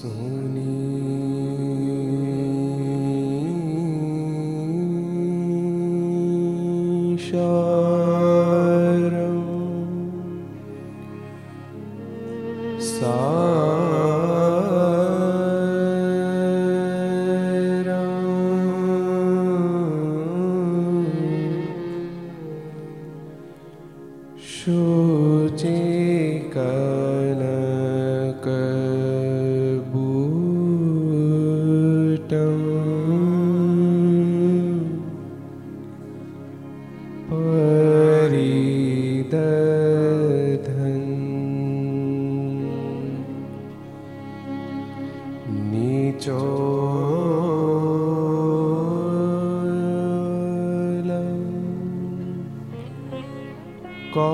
soon. ओ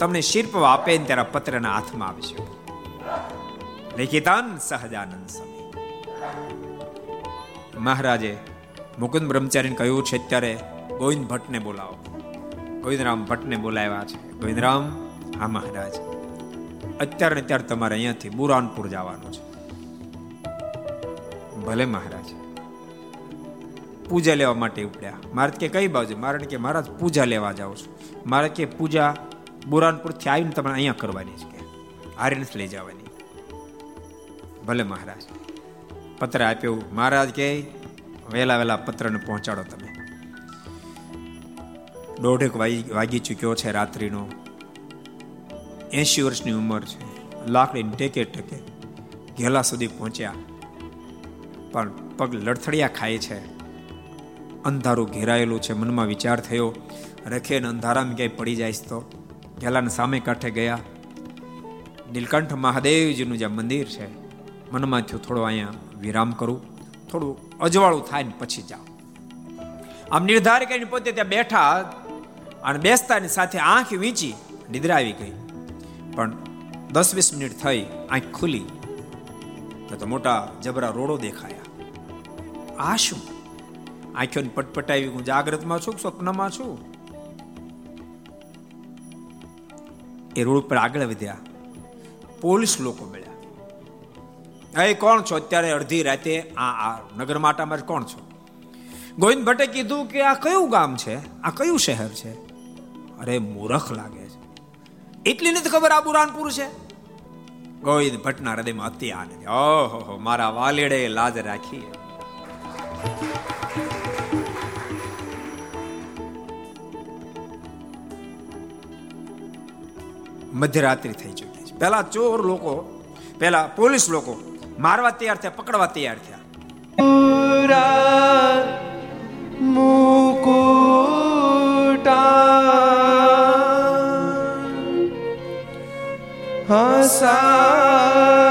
તમને શિલ્પ આપે ને ત્યારે પત્રના હાથમાં આવશે લેખિતાન સહજાનંદ સ્વામી. મહારાજે મુકુંદ બ્રહ્મચારીને કહ્યું છે અત્યારે ગોવિંદ ભટ્ટને બોલાવો. ગોવિંદરામ ભટ્ટને બોલાવ્યા છે. ગોવિંદરામ, હા મહારાજ. અત્યારે ને અત્યારે તમારે અહીંયાથી બુરાનપુર જવાનું છે. ભલે મહારાજ. પૂજા લેવા માટે ઉપડ્યા. મારે કે કઈ બાજુ? મારે કે મહારાજ, પૂજા લેવા જાઉં છું. મારે કે પૂજા બુરાનપુરથી આવીને તમારે અહીંયા કરવાની છે હારે લઈ જવાની. ભલે મહારાજ. પત્ર આપ્યો. મહારાજ કે, વહેલા વહેલા પત્રને પહોંચાડો તમે. દોઢેક વાગી ચૂક્યો છે રાત્રિનો. એસી વર્ષની ઉંમર છે. લાકડી ટેકે ટેકે ઘેલા સુધી પહોંચ્યા. પણ પગ લડથડિયા ખાય છે. અંધારું ઘેરાયેલું છે. મનમાં વિચાર થયો રખે અંધારામાં ક્યાંય પડી જાય તો? ઘેલાને સામે કાંઠે ગયા. નીલકંઠ મહાદેવજીનું જે મંદિર છે, મનમાં થયું થોડો અહીંયા વિરામ કરું. થોડું અજવાળું થાય ને પછી જાઓ. આમ નિર્ધાર કરીને પોતે ત્યાં બેઠા અને બેસતાની સાથે આંખ વીંચી નિદ્રા આવી ગઈ. પણ દસ વીસ મિનિટ થઈ, આંખ ખુલી. તો મોટા જબરા રોડો દેખાયા. આ શું? આંખોની પટપટાવી હું જાગ્રતમાં છું સ્વપ્નમાં છું? એ રોડ પર આગળ વધ્યા. પોલીસ લોકો મળ્યા. એ કોણ છો? અત્યારે અડધી રાતે આ આ નગર માટામાં કોણ છો? ગોવિંદ ભટ્ટે કીધું કે, આ કયું ગામ છે? આ કયું શહેર છે? અરે, મૂરખ લાગે છે. એટલી નથી ખબર આ બુરાનપુર છે? ગોવિંદ ભટ્ટના હૃદયમાં અતિ આનંદ. ઓહો, મારા વાલેડે લાજ રાખી. મધ્યરાત્રિ થઈ ચૂકી છે. પહેલા ચોર લોકો, પહેલા પોલીસ લોકો મારવા તૈયાર થયા, પકડવા તૈયાર થયા. મુકુટા હસાદવક્ત્રે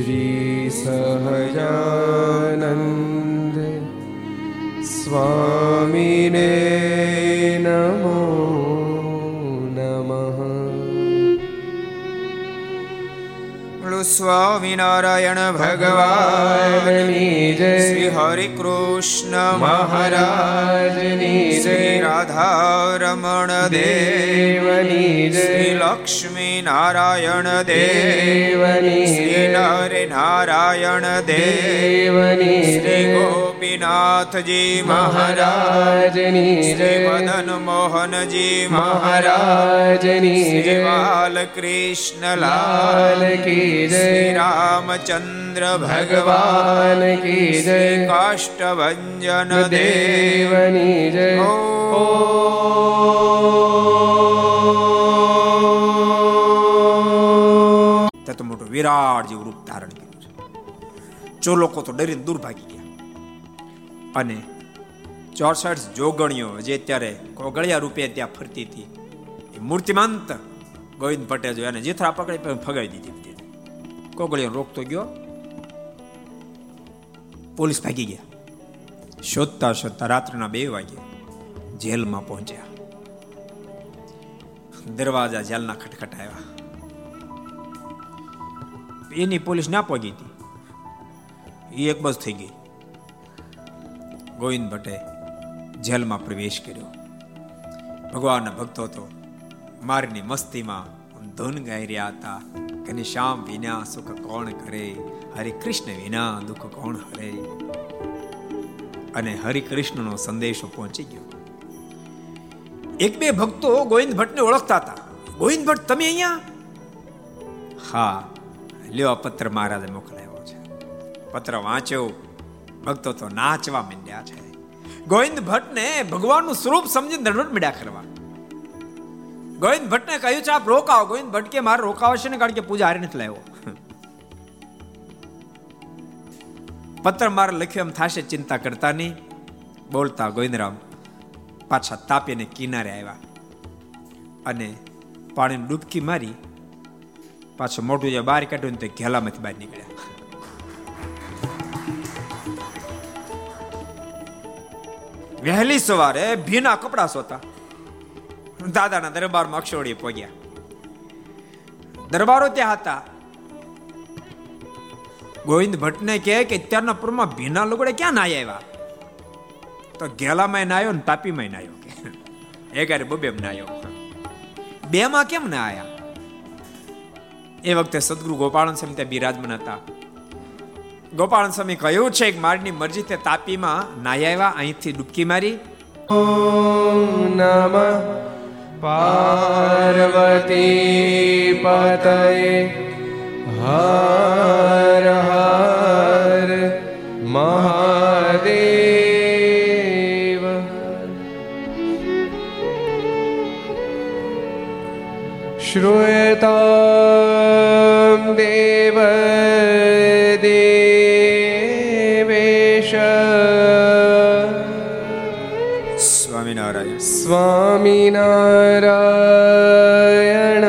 Shri સ્વામિનારાયણ ભગવાન શ્રી હરિ કૃષ્ણ મહારાજની જય. રાધા રમણ દેવની શ્રી લક્ષ્મી નારાયણ દેવની શ્રી નરે નારાયણ દેવની શ્રી ગોપીનાથજી મહારાજની જય મદન મોહનજી મહારાજની જય બાલકૃષ્ણ લાલ કી શ્રી રામચંદ્ર ભગવાન કી જય કાષ્ટભન દેવની જય તો મોટું વિરાટ જેવું રૂપ ધારણ કર્યું છે જો લોકો તો ડરીને દૂર ભાગી ગયા અને ચોસઠ જોગણીઓ જે અત્યારે કોગળિયા રૂપે ત્યાં ફરતી હતી, એ મૂર્તિમાંત ગોવિંદ ભટ્ટે જો એને જીથરા પકડી ફગાવી દીધી કોગળિયો રોકતો ગયો. પોલીસ ભાગી ગયા. શોધતા શોધતા રાત્રિના બે વાગે જેલમાં પહોંચ્યા. દરવાજા જેલના ખટખટાવ્યા એની પોલીસ ના પહોંચી હતી. એ એક બસ થઈ ગઈ. ગોવિંદ ભટ્ટે જેલમાં પ્રવેશ કર્યો. ભગવાનના ભક્તો તો મારની મસ્તીમાં ધૂન ગાઈ રહ્યા હતા કે શ્યામ વિના સુખ કોણ કરે હરે કૃષ્ણ વિના દુઃખ કોણ હરે? અને હરિ કૃષ્ણનો સંદેશો પહોંચી ગયો. એક બે ભક્તો ગોવિંદ ભટ્ટને ઓળખતા હતા. ગોવિંદ ભટ્ટ, તમે અહીંયા? હા, લ્યો પત્ર મહારાજે મોકલાયો છે. પત્ર વાંચ્યો ભક્તો તો નાચવા માંડ્યા છે. ગોવિંદ ભટ્ટને ભગવાનનું સ્વરૂપ સમજીને દંડોત મળ્યા કરવા. ગોવિંદ ભટ્ટને કહ્યું છે, આપ રોકાવો ગોવિંદ ભટ્ટ કે મારે રોકાવશે ને, કારણ કે પૂજા હારી નથી લાવ્યો. પત્ર મારે લખ્યો, એમ થશે ચિંતા કરતા નહીં. બોલતા ગોવિંદરામ પાછા તાપીને કિનારે આવ્યા. અને પાણીની ડૂબકી મારી, પાછું મોટું જે બહાર કાઢ્યું ને તો ઘેલામાંથી બહાર નીકળ્યા. વહેલી સવારે ભીના કપડા સોતા. દાદાના દરબારમાં અક્ષોડી પહોંચ્યા દરબારો ત્યાં હતા. ગોવિંદ ભટ્ટને કહે કે અત્યારના પૂરમાં ભીના લુગડે ક્યાં નાય આવ્યા? તો ગેલામાં નાયો ને તાપીમાં નાયો કે. એગારે બબેમ નાયો બે માં કેમ ના આયા? એ વખતે સદગુરુ ગોપાળન સ્વામી ત્યાં બિરાજમાન હતા. ગોપાળન સ્વામી કહ્યું છે કે મારની મરજી તે તાપીમાં નાહી આવ્યા, અહીંથી ડૂબકી મારી. નમ પાર્વતી પતય. હર હર મહાદેવ. શ્રુયતા દેવ સ્વામિનારાયણ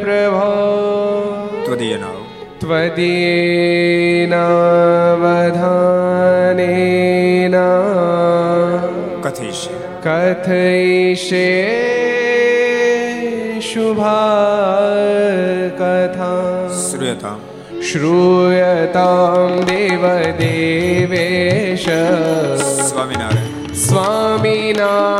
પ્રભો. ત્વદીય નામ. ત્વદીનાવધાનેન કથિષ્ય કથયિષ્ये શુભા કથા શ્રૂયતા દેવદેવેશ. સ્વામિનારાયણ સ્વામિનારાયણ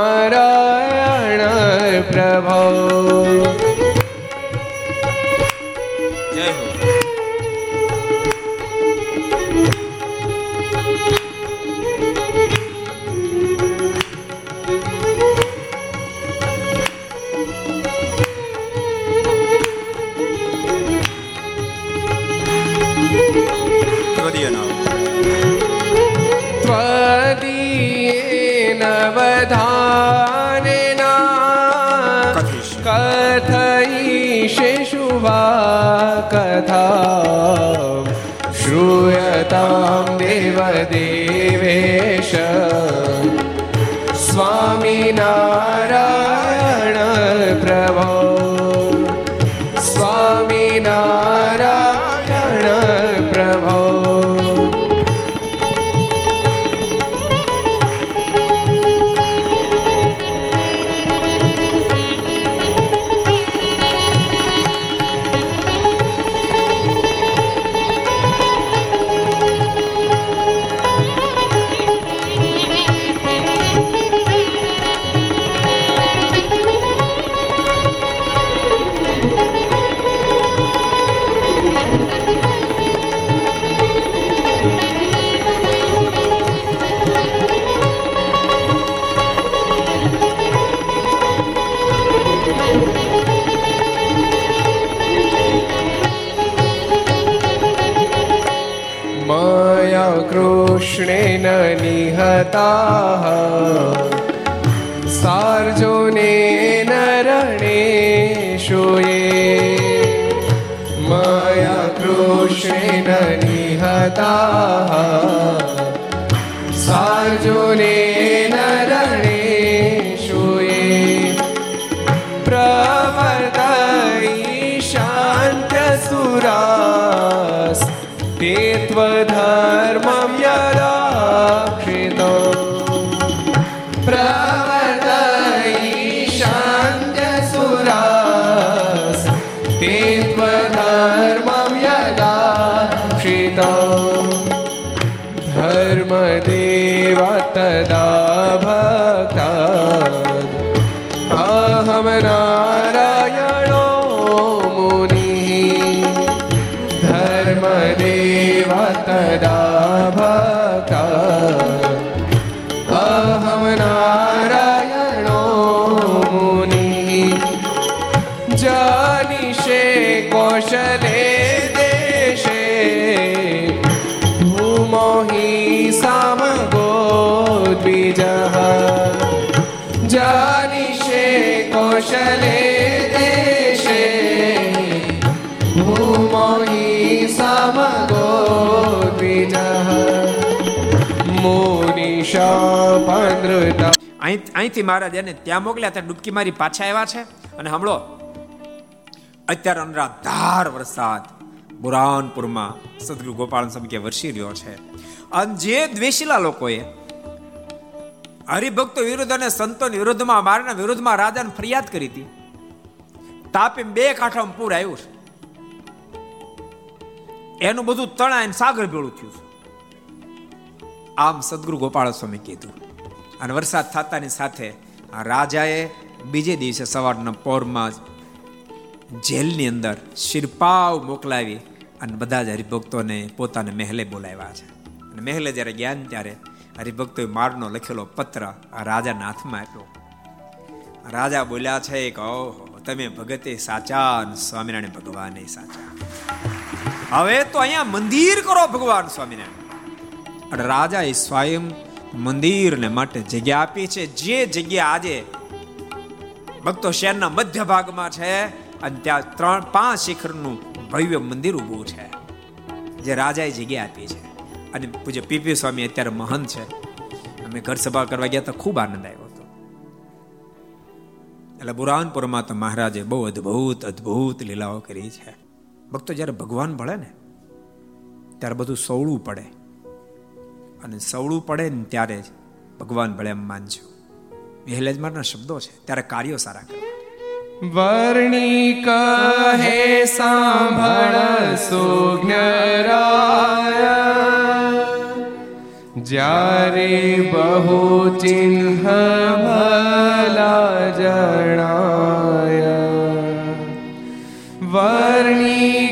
ते કૌશલે દેશે. ભૂમોહી સમગો દ્વિજ અહીંથી મહારાજ એને ત્યાં મોકલ્યા ત્યાં ડૂબકી મારી પાછા આવ્યા છે. અને હમળો અત્યારે અનરાધાર વરસાદ બુરાનપુરમાં સદગુરુ ગોપાલ સમકે વરસી રહ્યો છે. અને જે દ્વેષીલા લોકોએ હરિભક્તો વિરુદ્ધ અને સંતોન વિરુદ્ધમાં, મારના વિરુદ્ધમાં રાજાને ફરિયાદ કરી હતી. તાપી બે કાંઠામાં પૂર આવ્યું છે. એનું બધું તણાય સાગર ભેળું થયું છે. આમ સદગુરુ ગોપાલ સ્વામી કીધું. અને વરસાદ થતાની સાથે રાજાએ બીજે દિવસે સવારના પોરમાં જેલની અંદર શિરપાવ મોકલાવી અને બધા જ હરિભક્તોને પોતાને મહેલે બોલાવ્યા છે. અને મહેલે જ્યારે ગયા ત્યારે હરિભક્તોએ મારનો લખેલો પત્ર આ રાજાના હાથમાં આપ્યો. રાજા બોલ્યા છે કે તમે ભગતે સાચા સ્વામિનારાયણ ભગવાને સાચા. હવે તો અહીંયા મંદિર કરો ભગવાન સ્વામિનારાયણ. અને રાજાએ સ્વયં મંદિરને માટે જગ્યા આપી છે. જે જગ્યા આજે ભક્તો શહેરના મધ્ય ભાગમાં છે અને ત્યાં ત્રણ પાંચ શિખરનું ભવ્ય મંદિર ઊભું છે, જે રાજાએ જગ્યા આપી છે. અને પૂજ્ય પીપી સ્વામી અત્યારે મહંત છે. અમે ઘર સભા કરવા ગયા તો ખૂબ આનંદ આવ્યો હતો. એટલે બુરાનપુરમાં તો મહારાજે બહુ અદ્ભુત અદ્ભુત લીલાઓ કરી છે. ભક્તો જ્યારે ભગવાન ભળે ને, ત્યારે બધું સવળું પડે. અને સવળું પડે ને ત્યારે જ ભગવાન ભળે એમ માનજો. વહેલેજમારના શબ્દો છે, ત્યારે કાર્યો સારા કરે. વર્ણિ કહે સાંભળ સુજ્ઞરાય. જ્યારે બહુ ચિહ્ન ભલા જણાય. વર્ણિ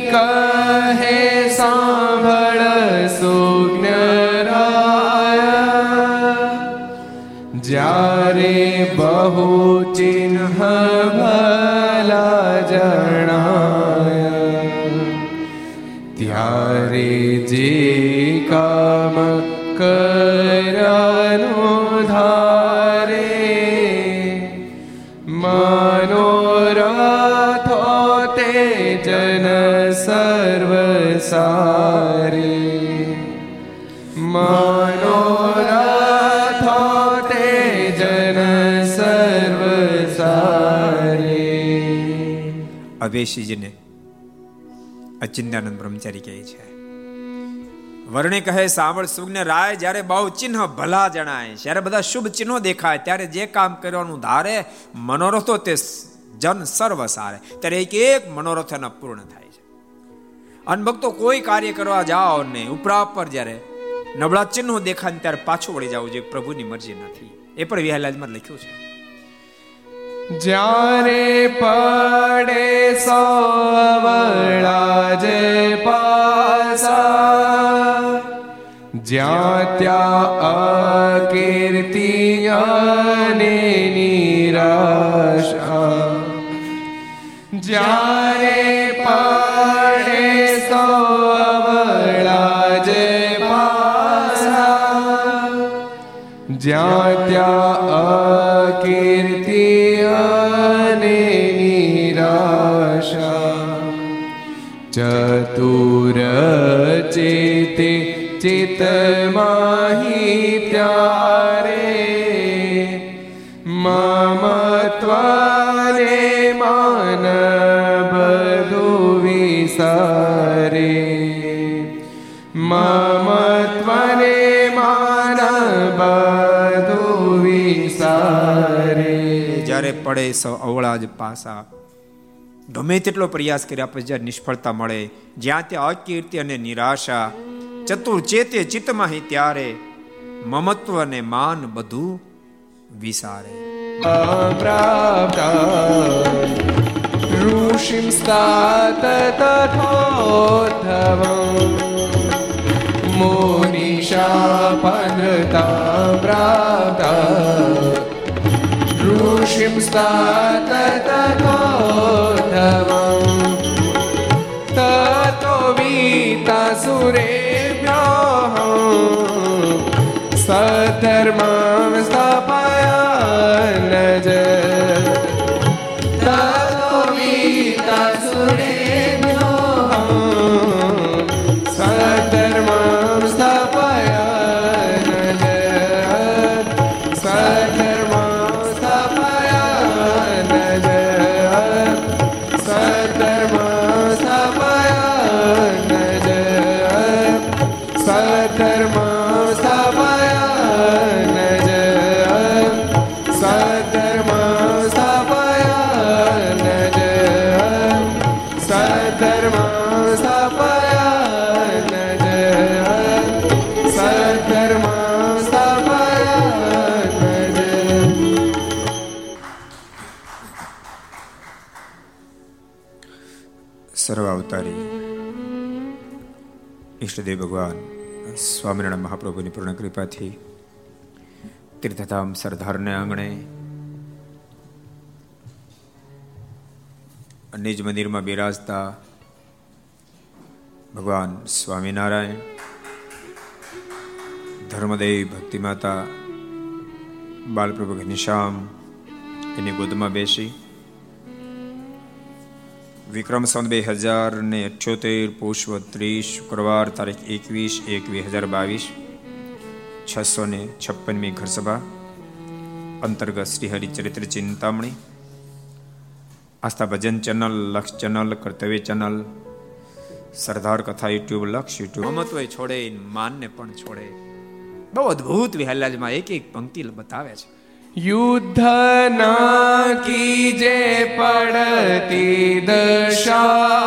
અવેશીજીને અચિંતાનંદ બ્રહ્મચારી કહે છે. વર્ણિ કહે સાંભળ સુગ્ન રાય જ્યારે બહુ ચિહ્ન ભલા જણાય, જ્યારે બધા શુભ ચિહ્નો દેખાય, ત્યારે જે કામ કરવાનું ધારે, મનોરથો તે જન સર્વ સારે. ત્યારે એક એક મનોરથ એના પૂર્ણ થાય છે. અને ભક્તો, કોઈ કાર્ય કરવા જાઓ ને ઉપરા પર જ્યારે નબળા ચિહ્નો દેખાય ત્યારે પાછું વળી જવું જોઈએ, પ્રભુની મરજી નથી. એ પણ વિહાલાજમાં લખ્યું છે. જ્યારે પડે સવળા જે પાસા જ્યાં ત્યાં અકીર્તિ અને નિરાશા. જ્યારે ચિતમાહી ત્યારે મમત્વને માન બધું વિસારે મમત્વને માન બધું વિસારે જ્યારે પડે સૌ અવળા જ પાસા, ગમે તેટલો પ્રયાસ કર્યા પછી જ્યારે નિષ્ફળતા મળે, જ્યાં ત્યાં અકીર્તિ અને નિરાશા ચતુર ચેતે ચિત્તમાં હિ ત્યારે મમત્વ ને માન બધું વિસારે. ઋષિમ સ્તા તથોથવા मोनिशापनता प्राप्ता ऋषिं स्तात ततो वीता सुरे સધર્મં સ્થાપયન જ ઈષ્ટદેવ ભગવાન, સ્વામિનારાયણ મહાપ્રભુની પૂર્ણ કૃપાથી તીર્થધામ સરદારને આંગણે નિજ મંદિરમાં બિરાજતા ભગવાન સ્વામિનારાયણ, ધર્મદેવ ભક્તિમાતા બાલપ્રભુ ઘનશ્યામ એની ગોદમાં બેસી વિક્રમ સંત બે હજાર ને અઠ્યોતેર પુષ્પ ત્રીસ શુક્રવાર તારીખ એકવીસ એક બે હજાર બાવીસ, છસો ને છપ્પનમી ઘરસભા, અંતર્ગત Shri Haricharitra Chintamani, Aastha Bhajan channel, Laksh channel, Kartavya channel, Sardar Katha YouTube, Laksh YouTube. મમત્વ છોડે, માનને પણ છોડે. બહુ અદ્ભુત વિહલાજમાં એક એક પંક્તિ બતાવે છે. યુદ્ધ ના કીજે પડતી દશામાં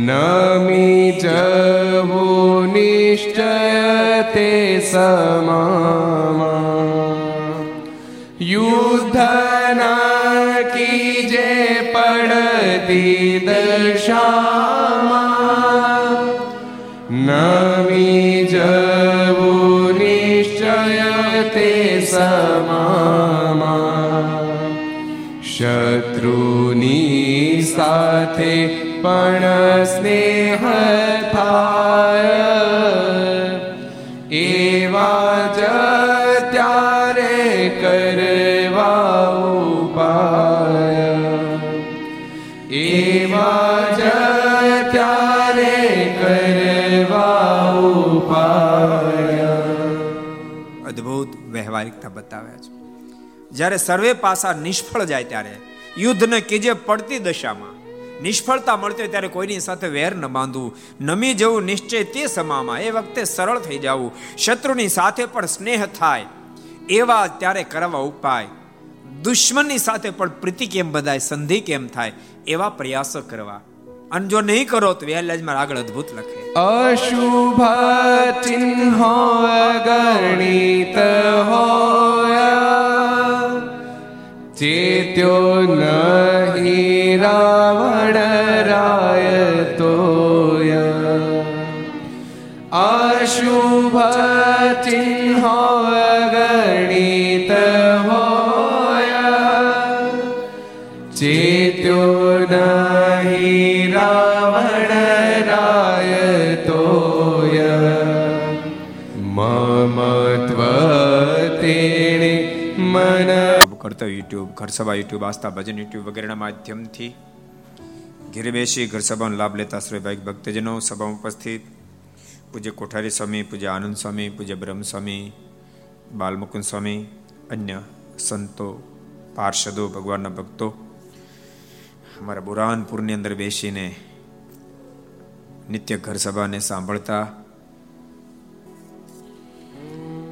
નમી જવું નિશ્ચય તે સાથે પણ સ્નેહ થાય. એવા જ ત્યારે કરવા ઉપાય. એવા જ ત્યારે કરવા ઉપાય. અદ્ભુત વ્યવહારિકતા બતાવ્યા છે. જ્યારે સર્વે પાસા નિષ્ફળ જાય ત્યારે યુદ્ધને કીજે પડતી દશામાં નિષ્ફળતા મળતી હોય ત્યારે કોઈની સાથે વેર ન બાંધવું. નમી જવું નિશ્ચય તે સમામાં એ વખતે સરળ થઈ જવું. શત્રુની સાથે પણ સ્નેહ થાય, એવા ત્યારે કરવા ઉપાય. દુશ્મનની સાથે પણ પ્રીતિ કેમ બધાય, સંધિ કેમ થાય, એવા પ્રયાસો કરવા. અને જો નહીં કરો તો વહેલાજમાં આગળ અદ્ભુત લખે. અશુભ ચિહ્નો ગણિત કરતવ યુટ્યુબ ઘર સભા યુટ્યુબ આસ્થા ભજન યુટ્યુબ વગેરેના માધ્યમથી ઘેરે બેસી ઘર સભાનો લાભ લેતા શ્રીભાઈ ભક્તજનો સભામાં ઉપસ્થિત. પૂજ્ય કોઠારી સ્વામી, પૂજ્ય આનંદ સ્વામી, પૂજ્ય બ્રહ્મ સ્વામી, બાલમુકુંદ સ્વામી, અન્ય સંતો, પાર્ષદો, ભગવાનના ભક્તો અમારા બુરાનપુરની અંદર બેસીને નિત્ય ઘર સભાને સાંભળતા.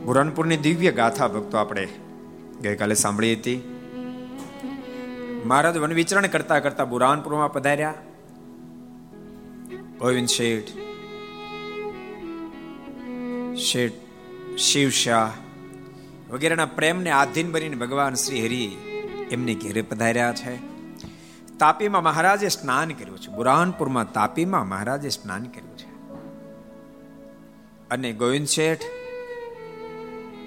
બુરાનપુરની દિવ્ય ગાથા ભક્તો આપણે ગઈકાલે સાંભળી હતી. મહારાજ વન કરતા કરતા બુરાનપુરમાં પધાર્યા. ગોવિંદ શેઠ શેઠ શિવ વગેરેના પ્રેમને આધીન બનીને ભગવાન શ્રી હરિ એમને ઘેરે પધાર્યા છે. તાપીમાં મહારાજે સ્નાન કર્યું છે. બુરાનપુરમાં તાપીમાં મહારાજે સ્નાન કર્યું છે. અને ગોવિંદ શેઠ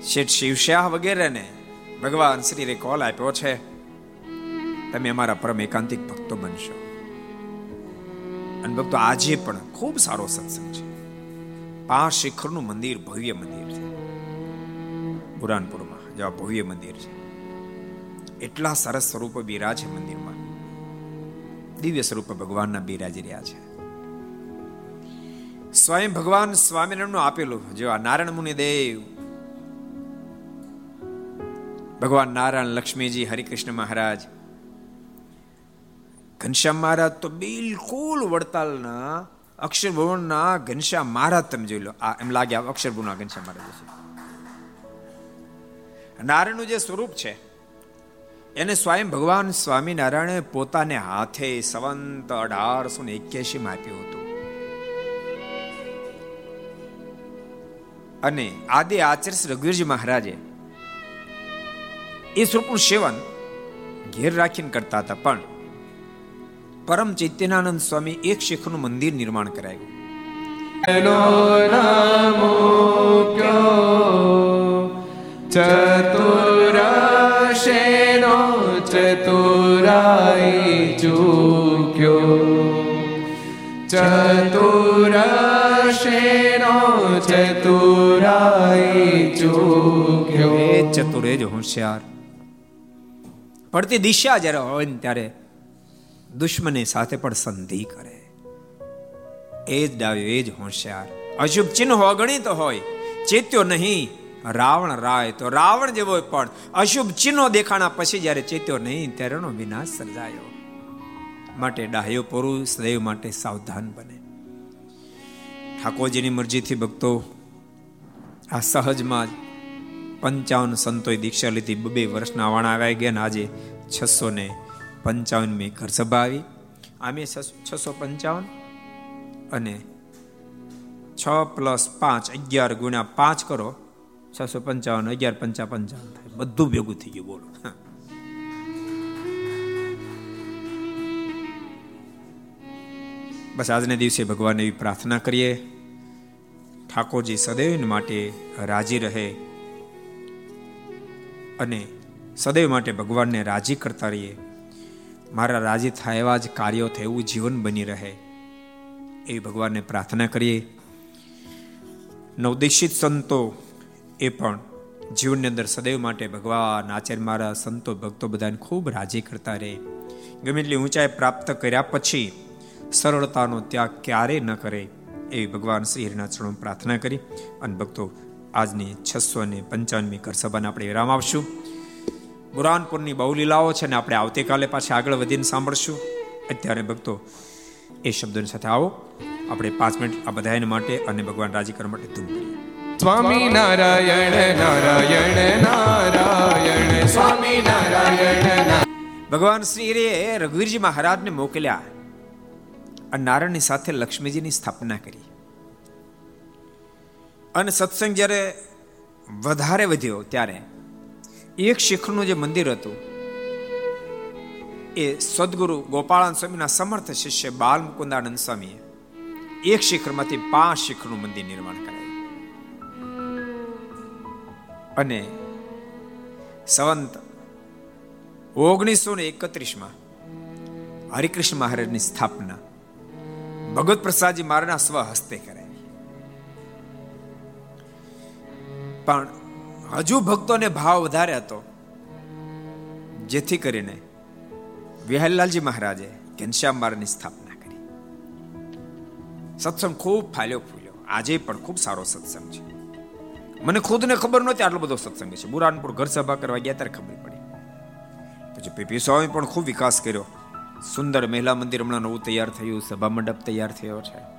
શેઠ શિવશાહ વગેરેને ભગવાન શ્રી કોલ આપ્યો છે. તમે અમારા પરમ એકાંતિક ભક્તો બનશો. અને ભક્તો આજે પણ ખૂબ સારો સત્સંગ છે. પાંચ શિખરનું મંદિર, ભવ્ય મંદિર છે. બુરાનપુરમાં જેવા ભવ્ય મંદિર છે. એટલા સરસ સ્વરૂપે બિરાજ મંદિરમાં. દિવ્ય સ્વરૂપે ભગવાનના બિરાજી રહ્યા છે. સ્વયં ભગવાન સ્વામિનારાયણ આપેલું, જેવા નારાયણ મુનિ દેવ ભગવાન નારાયણ, લક્ષ્મીજી, હરિકૃષ્ણ મહારાજ. ઘનશ્યામ મહારાજ તો બિલકુલ વડતાલના અક્ષરભુવનના ઘનશ્યામ મહારાજ તમે જોઈ લો. આ એમ લાગે અક્ષર ભવનના ઘનશ્યામ મહારાજ છે. નારાયણનું જે સ્વરૂપ છે, એને સ્વયં ભગવાન સ્વામિનારાયણે પોતાને હાથે સંવંત અઢારસો ને એક્યાસી માં આપ્યું હતું. અને આદિ આચાર્ય રઘુવીરજી મહારાજે એ સ્વરૂપનું સેવન ઘેર રાખીને કરતા હતા પણ પરમ ચૈત્યનાનંદ સ્વામી એક શિખરનું મંદિર નિર્માણ કરાયું ચતુરાશેનો ચતુરાઈ ચૂક્યો ચતુરાશેનો ચતુરાઈ ચૂક્યો એ ચતુરે જ હોશિયાર પડતી દિશા જ્યારે હોય ને ત્યારે દુશ્મની સાથે પણ સંધિ કરે. એ જ ડાવ્યો એ જ હોશિયાર. અશુભ ચિહ્ન અગણિત હોય, ચેત્યો નહીં રાવણ રાય. તો રાવણ જેવો પણ અશુભ ચિહ્નો દેખાણા પછી જ્યારે ચેત્યો નહીં ત્યારે એનો વિનાશ સર્જાયો. માટે ડાહ્યો પુરુષ, દૈવ માટે સાવધાન બને. ઠાકોરજીની મરજીથી ભક્તો, આ સહજમાં જ પંચાવન સંતોએ દીક્ષા લીધી. બબે વર્ષના વાણા આવ્યા ગયા ને આજે છસો ને પંચાવનમી ઘર સભા આવી. આમે છસો પંચાવન અને છ પ્લસ પાંચ અગિયાર ગુણ્યા પાંચ કરો. છસો પંચાવન, અગિયાર પંચા પંચાવન થાય. બધું ભેગું થઈ ગયું. બોલો. બસ આજના દિવસે ભગવાન એવી પ્રાર્થના કરીએ. ઠાકોરજી સદૈવ માટે રાજી રહે. અને સદૈવ માટે ભગવાનને રાજી કરતા રહીએ. મારા રાજી થાય એવા જ કાર્યો થયું જીવન બની રહે. એ ભગવાનને પ્રાર્થના કરીએ. નવદિશિત સંતો એ પણ જીવનની અંદર સદૈવ માટે ભગવાન, આચાર્ય મારા સંતો, ભક્તો બધાને ખૂબ રાજી કરતા રહે ગમે એટલી ઊંચાઈ પ્રાપ્ત કર્યા પછી સરળતાનો ત્યાગ ક્યારે ન કરે એવી ભગવાન શ્રી હરિના ચરણો પ્રાર્થના કરી. અને ભક્તો આજની છસો ને પંચાવનમી કર સભાને આપણે વિરામ આપશું. બુરાનપુરની બહુ લીલાઓ છે ને આપણે આવતીકાલે પાછા આગળ વધીને સાંભળશું. અત્યારે ભક્તો એ શબ્દોની સાથે આવો. આપણે પાંચ મિનિટ આ બધાને માટે અને ભગવાન રાજી કરવા માટે ધૂમ કરીએ. સ્વામી નારાયણ નારાયણ નારાયણ સ્વામી નારાયણ ભગવાન શ્રી રે રઘુવીરજી મહારાજને મોકલ્યા અને નારાયણની સાથે લક્ષ્મીજીની સ્થાપના કરી. અને સત્સંગ જ્યારે વધારે વધ્યો ત્યારે, એક શિખરનું જે મંદિર હતું, એ સદગુરુ ગોપાળાન સ્વામીના સમર્થ શિષ્ય બાલ મુકુંદાનંદ સ્વામીએ એક શિખરમાંથી પાંચ શિખરનું મંદિર નિર્માણ કરાયું. અને સંવંત ઓગણીસો ને એકત્રીસમાં હરિકૃષ્ણ મહારાજની સ્થાપના, ભગવત પ્રસાદજી મહારાજના સ્વ હસ્તે પણ હજુ ભક્તોને ભાવ વધારે હતો. જેથી કરીને વિહલલાલજી મહારાજે ઘનશ્યામ મારની સ્થાપના કરી. સત્સંગ ખૂબ ફાલ્યો ફૂલ્યો. આજે પણ ખૂબ સારો સત્સંગ છે. મને ખુદને ખબર નહોતી આટલો બધો સત્સંગ છે. બુરાનપુર ઘર સભા કરવા ગયા ત્યારે ખબર પડી. પછી પીપી સ્વામી પણ ખૂબ વિકાસ કર્યો. સુંદર મહિલા મંદિર હમણાં નવું તૈયાર થયું, સભા મંડપ તૈયાર થયો છે.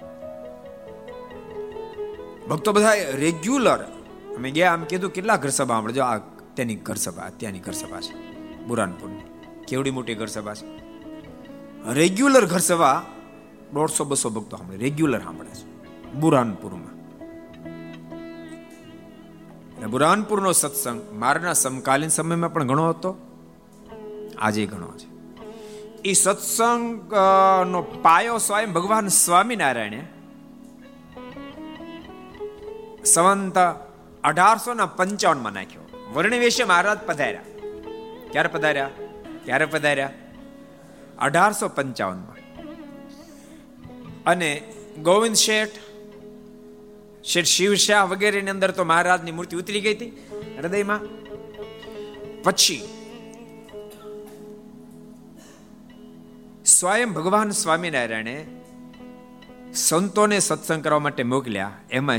ભક્તો બધા રેગ્યુલર અમે ગયા આમ કીધું, કેટલા ઘર સભા સાંભળજો? આ તેની ઘર સભા ત્યાંની ઘર સભા છે, બુરાનપુરની. કેવડી મોટી ઘર સભા છે. રેગ્યુલર ઘર સભા દોઢસો, બસો ભક્તો સાંભળે રેગ્યુલર સાંભળે છે, બુરાનપુરમાં. અને બુરાનપુરનો સત્સંગ મારના સમકાલીન સમયમાં પણ ઘણો હતો, આજે ઘણો છે. એ સત્સંગ નો પાયો સ્વયં ભગવાન સ્વામિનારાયણે, સંવંત અઢારસો ના પંચાવનમાં નાખ્યો. વર્ણવેશ મહારાજ પધાર્યા. ક્યારે પધાર્યા? ક્યારે પધાર્યા? અઢારસો પંચાવનમાં અને ગોવિંદ શેઠ શેઠ શિવશાહ વગેરેની અંદર તો મહારાજની મૂર્તિ ઉતરી ગઈ હતી હૃદયમાં. પછી સ્વયં ભગવાન સ્વામિનારાયણે સંતોને સત્સંગ કરવા માટે મોકલ્યા. એમાં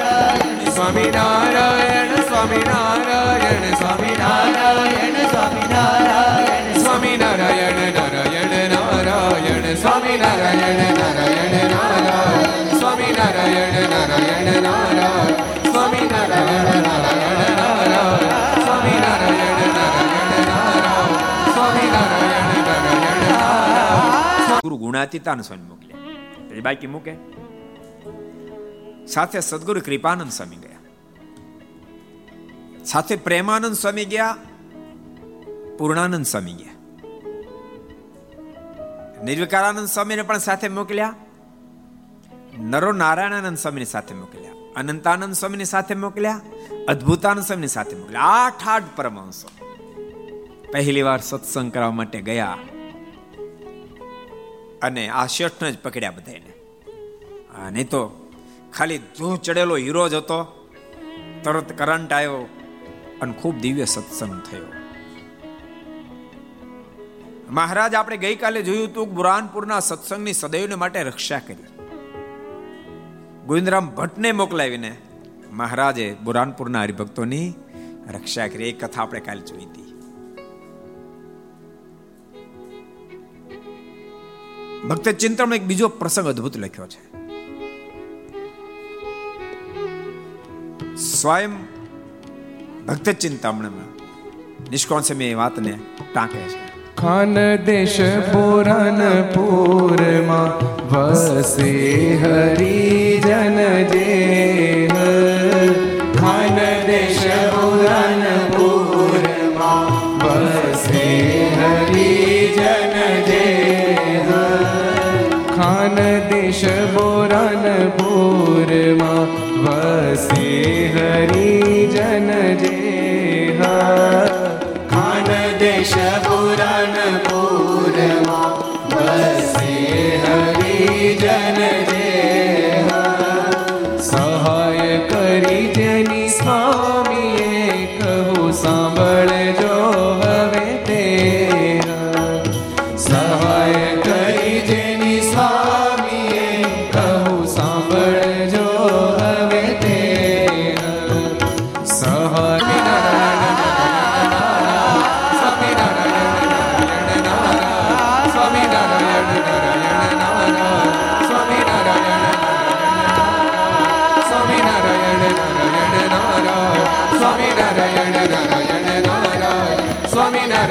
સ્વામિનારાયણ સ્વામિનારાયણ સ્વામિનારાયણ સ્વામિનારાયણ સ્વામિનારાયણ, નારાયણ નારાયણ, સ્વામિનારાયણ, નારાયણ નારાયણ, સ્વામિનારાયણ, નારાયણ નારાયણ, સ્વામિનારાયણ નારાયણ નારાયણ સ્વામિનારાયણ નારાયણ નારાયણ સ્વામિનારાયણ નારાયણ નારાયણ ગુરુ ગુણાતીતાન સ્વામી મોકલ્યા. બાકી મૂકે. સાથે સદગુરુ કૃપાનંદ સ્વામી ગયા. સાથે પ્રેમાનંદ સ્વામી ગયા, પૂર્ણાનંદ સ્વામી ગયા. નિર્વિકારાનંદ સ્વામીને પણ સાથે મોકલ્યા નરો નારાયણાનંદ સ્વામીને સાથે મોકલ્યા, અનંતાનંદ સ્વામીને સાથે મોકલ્યા, અદ્ભુતાનંદ સ્વામીને સાથે મોકલ્યા. આઠ આઠ પરમહંસો. પહેલી વાર સત્સંગ કરવા માટે ગયા અને આ શેઠને જ પકડ્યા બધાને નહીં તો ખાલી ધૂ ચડેલો હીરો જ હતો. તરત કરંટ આવ્યો. અને ખૂબ દિવ્ય સત્સંગ થયો. મહારાજ, આપણે ગઈકાલે જોયું હતું બુરાનપુરના સત્સંગની સદૈવને માટે રક્ષા કરી. ગોવિંદરામ ભટ્ટને મોકલાવીને મહારાજે બુરાનપુરના હરિભક્તોની રક્ષા કરી. એ કથા આપણે કાલે જોઈ હતી. ભક્ત ચિંતનમાં એક બીજો પ્રસંગ અદ્ભુત લખ્યો છે. સ્વયં ભક્ત ચિંતામણમાં નિષ્કોણ સમય એ વાતને ટાંકે છે. ખાન દેશ પુરનપુરમાં વસે હરિજન જે ખાન દેશ પુરનપુરમાં વસે હરિજન જે ખાન દેશ પુરનપુરમાં વસે હરિજન જે ખાન દેશ પુરાણપુરમાં